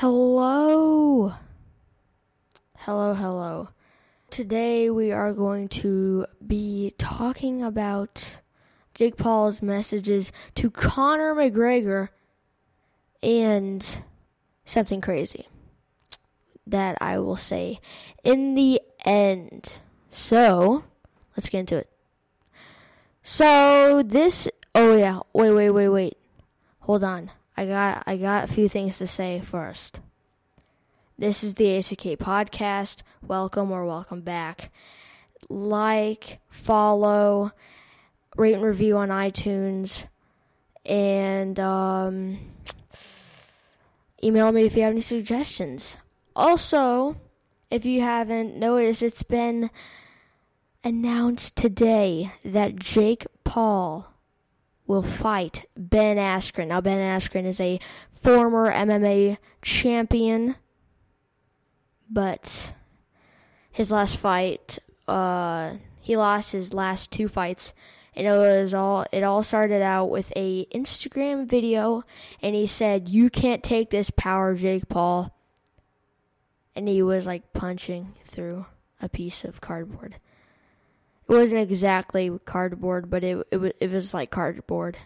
Hello. Hello, hello. Today we are going to be talking about Jake Paul's messages to Conor McGregor and something crazy that I will say in the end. So, let's get into it. So, this oh yeah, wait, wait, wait, wait. Hold on. I got I got a few things to say first. This is the ACK podcast. Welcome or welcome back. Like, follow, rate and review on iTunes, and um, email me if you have any suggestions. Also, if you haven't noticed, it's been announced today that Jake Paul will fight Ben Askren. Now, Ben Askren is a former MMA champion, but his last fight, uh, he lost his last two fights, and it was all. It all started out with a Instagram video, and he said, "You can't take this power, Jake Paul," and he was like punching through a piece of cardboard. It wasn't exactly cardboard, but it it was, it was like cardboard.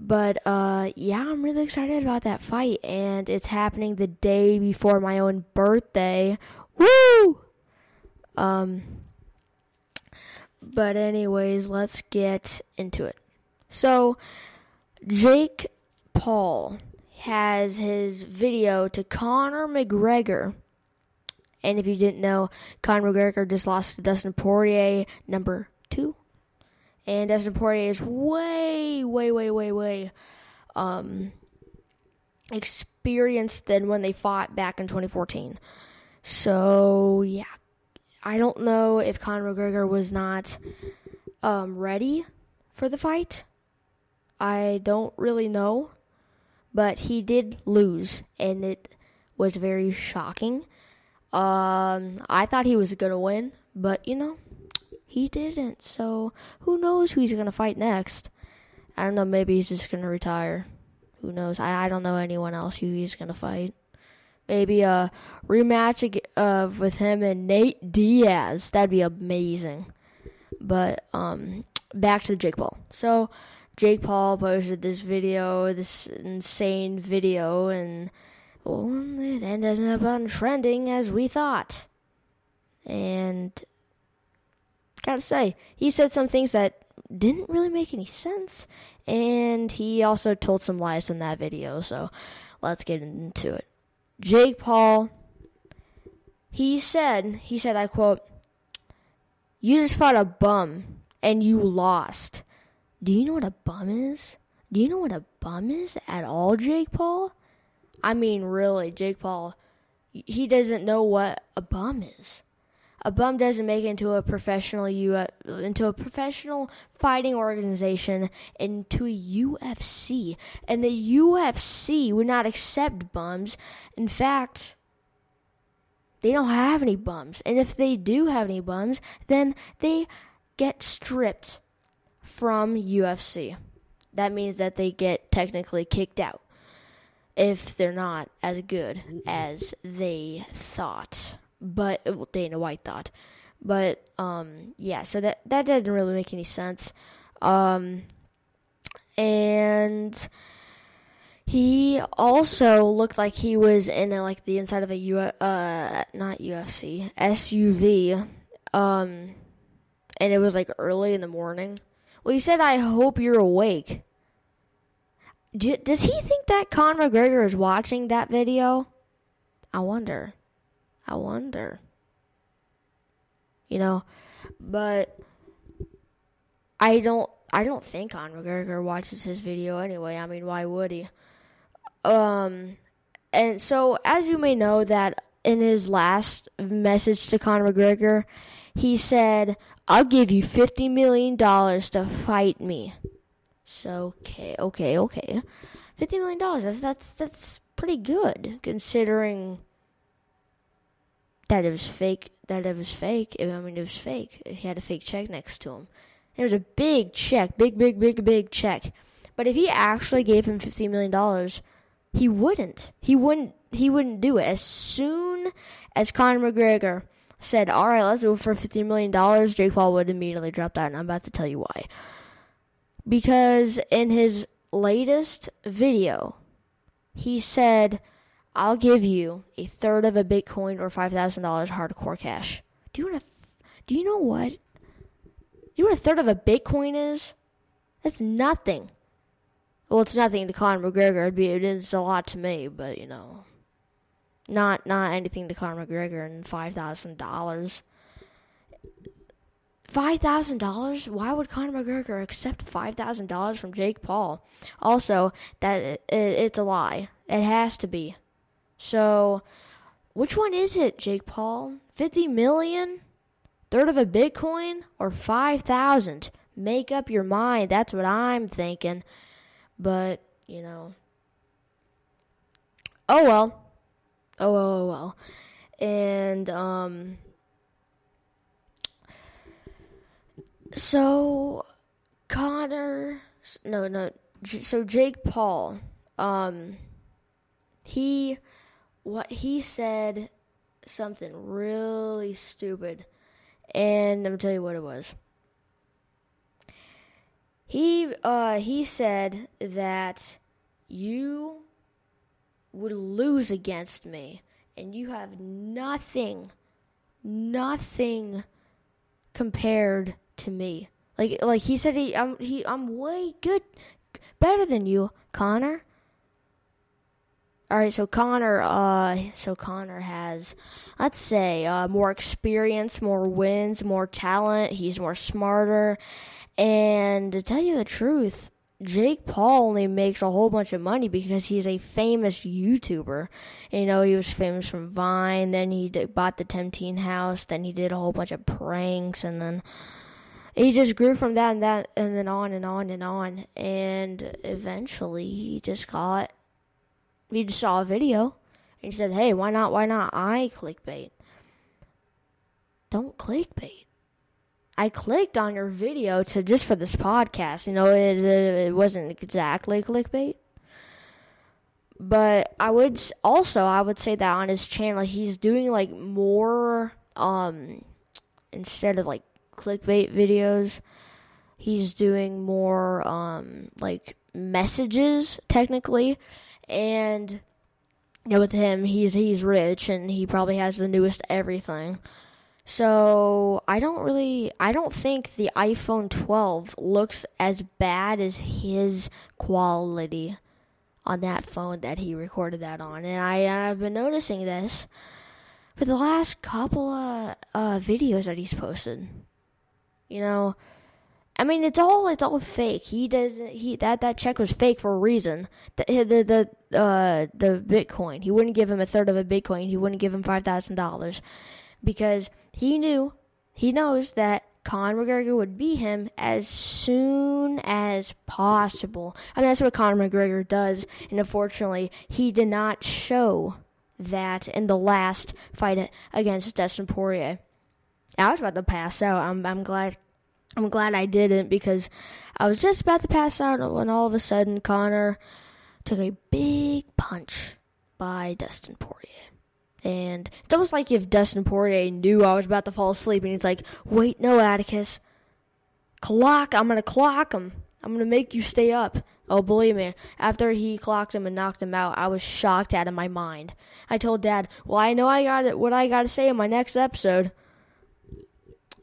But uh, yeah, I'm really excited about that fight, and it's happening the day before my own birthday. Woo! Um. But anyways, let's get into it. So, Jake Paul has his video to Conor McGregor and if you didn't know, Conor McGregor just lost to Dustin Poirier, number two. And Dustin Poirier is way, way, way, way, way um, experienced than when they fought back in 2014. So, yeah. I don't know if Conor McGregor was not um, ready for the fight. I don't really know. But he did lose, and it was very shocking. Um, I thought he was gonna win, but you know, he didn't. So who knows who he's gonna fight next? I don't know. Maybe he's just gonna retire. Who knows? I I don't know anyone else who he's gonna fight. Maybe a rematch uh, with him and Nate Diaz. That'd be amazing. But um, back to Jake Paul. So Jake Paul posted this video, this insane video, and well, it ended up untrending as we thought. And gotta say, he said some things that didn't really make any sense, and he also told some lies in that video, so let's get into it. Jake Paul, he said, he said, I quote, You just fought a bum and you lost. Do you know what a bum is? Do you know what a bum is at all, Jake Paul? I mean, really, Jake Paul, he doesn't know what a bum is. A bum doesn't make it into a professional U uh, into a professional fighting organization into a UFC, and the UFC would not accept bums. In fact, they don't have any bums, and if they do have any bums, then they get stripped from UFC. That means that they get technically kicked out if they're not as good as they thought. But Dana White thought. But um, yeah, so that that didn't really make any sense. Um, and he also looked like he was in a, like the inside of a U uh not UFC SUV. Um, and it was like early in the morning. Well, he said, "I hope you're awake." Do, does he think that Conor McGregor is watching that video? I wonder. I wonder. You know, but I don't. I don't think Conor McGregor watches his video anyway. I mean, why would he? Um, and so as you may know, that in his last message to Conor McGregor, he said, "I'll give you fifty million dollars to fight me." So okay, okay, okay. Fifty million dollars. That's that's that's pretty good considering that it was fake. That it was fake. I mean, it was fake. He had a fake check next to him. It was a big check, big, big, big, big check. But if he actually gave him fifty million dollars, he wouldn't. He wouldn't. He wouldn't do it. As soon as Conor McGregor said, "All right, let's it for fifty million dollars," Jake Paul would immediately drop that, and I'm about to tell you why. Because in his latest video, he said, "I'll give you a third of a Bitcoin or five thousand dollars hardcore cash." Do you want to? Do you know what? Do you know what a third of a Bitcoin is? That's nothing. Well, it's nothing to Conor McGregor. It'd be, it is a lot to me, but you know, not not anything to Conor McGregor and five thousand dollars. Five thousand dollars? Why would Conor McGregor accept five thousand dollars from Jake Paul? Also, that it, it, it's a lie. It has to be. So, which one is it, Jake Paul? Fifty million, third of a Bitcoin, or five thousand? Make up your mind. That's what I'm thinking. But, you know. Oh well. Oh well, oh well. And, um. So, Conor, No, no. So, Jake Paul. Um. He. What he said something really stupid. And I'm gonna tell you what it was. He uh he said that you would lose against me and you have nothing nothing compared to me. Like like he said he I'm he I'm way good better than you, Conor. All right, so Conor uh, so Conor has, let's say, uh, more experience, more wins, more talent. He's more smarter, and to tell you the truth, Jake Paul only makes a whole bunch of money because he's a famous YouTuber. You know, he was famous from Vine, then he did, bought the Team 10 House, then he did a whole bunch of pranks, and then he just grew from that and that, and then on and on and on. And eventually, he just got he just saw a video and he said, "Hey, why not? Why not? I clickbait. Don't clickbait. I clicked on your video to just for this podcast. You know, it it wasn't exactly clickbait." But I would also I would say that on his channel he's doing like more um instead of like clickbait videos, he's doing more um like messages technically and you know, with him, he's he's rich and he probably has the newest everything. So I don't really, I don't think the iPhone 12 looks as bad as his quality on that phone that he recorded that on, and I I've been noticing this for the last couple of uh, videos that he's posted. You know, I mean, it's all it's all fake. He doesn't. He that that check was fake for a reason. The the the uh the Bitcoin. He wouldn't give him a third of a Bitcoin. He wouldn't give him five thousand dollars because he knew he knows that Conor McGregor would beat him as soon as possible. I mean, that's what Conor McGregor does. And unfortunately, he did not show that in the last fight against Dustin Poirier. I was about to pass out. I'm I'm glad I'm glad I didn't because I was just about to pass out when all of a sudden Conor took a big punch by Dustin Poirier. And it's almost like if Dustin Poirier knew I was about to fall asleep and he's like, wait, no, Atticus. Clock, I'm going to clock him. I'm going to make you stay up. Oh, believe me, after he clocked him and knocked him out, I was shocked out of my mind. I told Dad, well, I know I got what I got to say in my next episode.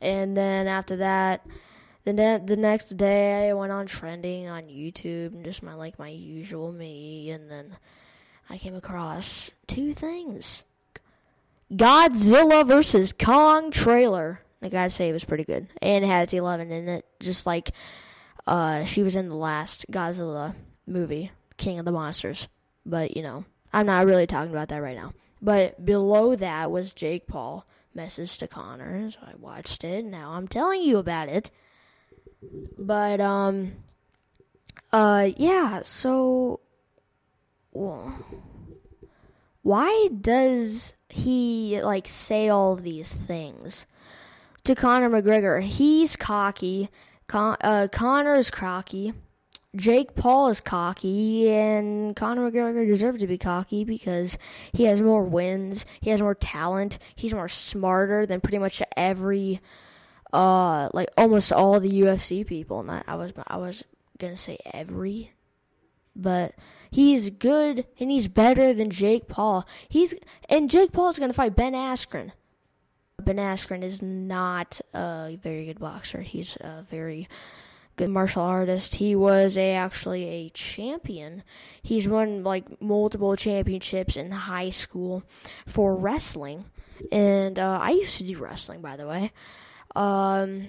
And then after that, the ne- the next day I went on trending on YouTube and just my like my usual me and then I came across two things. Godzilla versus Kong trailer. I gotta say it was pretty good. And it had 11 in it, just like uh she was in the last Godzilla movie, King of the Monsters. But, you know, I'm not really talking about that right now. But below that was Jake Paul message to Conor, So I watched it. Now I'm telling you about it. But um uh yeah, so well, why does he like say all of these things to Conor McGregor? He's cocky. Con- uh, Conor's cocky. Jake Paul is cocky, and Conor McGregor deserves to be cocky because he has more wins, he has more talent, he's more smarter than pretty much every, uh, like almost all the UFC people. Not I was I was gonna say every, but he's good and he's better than Jake Paul. He's and Jake Paul is gonna fight Ben Askren. Ben Askren is not a very good boxer. He's a very good martial artist. He was a, actually a champion. He's won like multiple championships in high school for wrestling. And uh, I used to do wrestling, by the way. Um,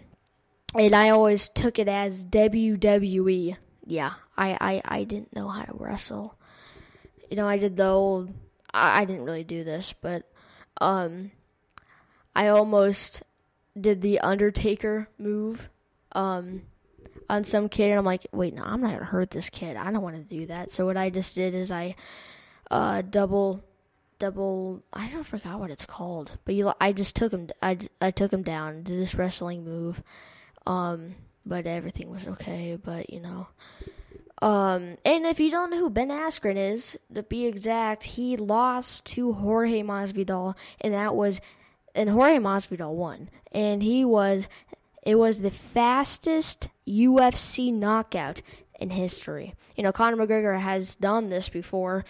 and I always took it as WWE. Yeah, I, I, I didn't know how to wrestle. You know, I did the old. I, I didn't really do this, but um, I almost did the Undertaker move. Um, on some kid, and I'm like, wait, no, I'm not gonna hurt this kid. I don't want to do that. So what I just did is I uh, double, double. I don't forgot what it's called, but you, I just took him. I, I took him down, did this wrestling move, um, but everything was okay. But you know. Um, and if you don't know who Ben Askren is, to be exact, he lost to Jorge Masvidal, and that was, and Jorge Masvidal won, and he was it was the fastest UFC knockout in history. You know, Conor McGregor has done this before.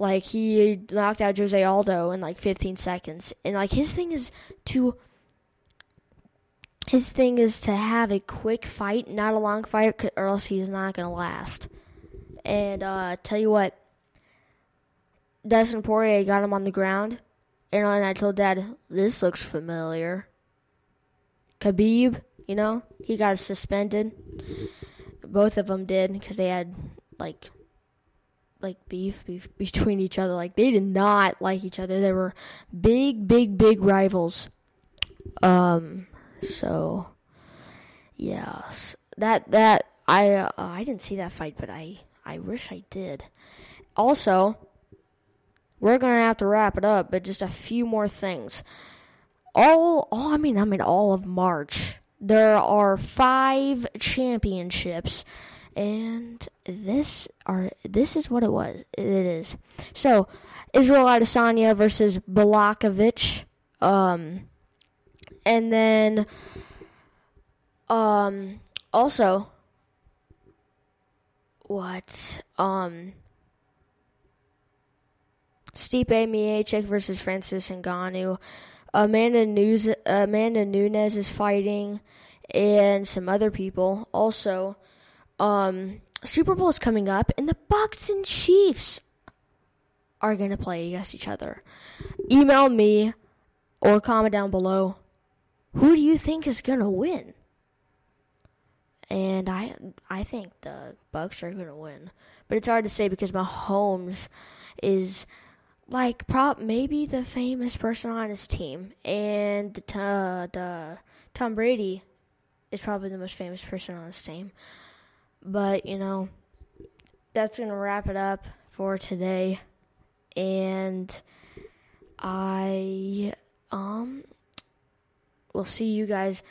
Like he knocked out Jose Aldo in like 15 seconds, and like his thing is to his thing is to have a quick fight, not a long fight, or else he's not gonna last. And uh, tell you what, Dustin Poirier got him on the ground, and I told Dad, "This looks familiar." Khabib you know, he got suspended. Both of them did because they had like like beef, beef between each other. Like they did not like each other. They were big, big, big rivals. Um. So, yes, that that I uh, I didn't see that fight, but I I wish I did. Also, we're gonna have to wrap it up, but just a few more things. All, all I mean, I mean, all of March there are five championships and this are this is what it was it is. So Israel Adesanya versus Blachowicz um and then um also what um Stipe Miocic versus Francis Ngannou Amanda News, Amanda Nunes is fighting, and some other people. Also, um, Super Bowl is coming up, and the Bucs and Chiefs are gonna play against each other. Email me or comment down below. Who do you think is gonna win? And I I think the Bucs are gonna win, but it's hard to say because Mahomes is like prop maybe the famous person on his team, and the, Tom Brady is probably the most famous person on his team. But you know, that's gonna wrap it up for today, and I um will see you guys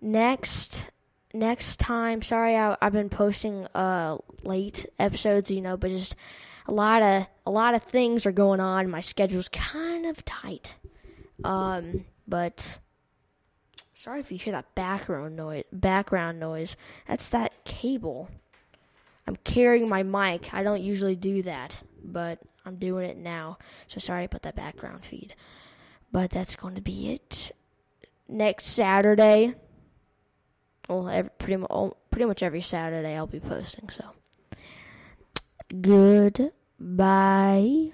next next time. Sorry, I, I've been posting uh late episodes, you know, but just a lot of a lot of things are going on. My schedule's kind of tight. Um, but sorry if you hear that background noise. Background noise. That's that cable. I'm carrying my mic. I don't usually do that, but I'm doing it now. So sorry about that background feed. But that's going to be it. Next Saturday. Well, every, pretty pretty much every Saturday I'll be posting. So good Bye.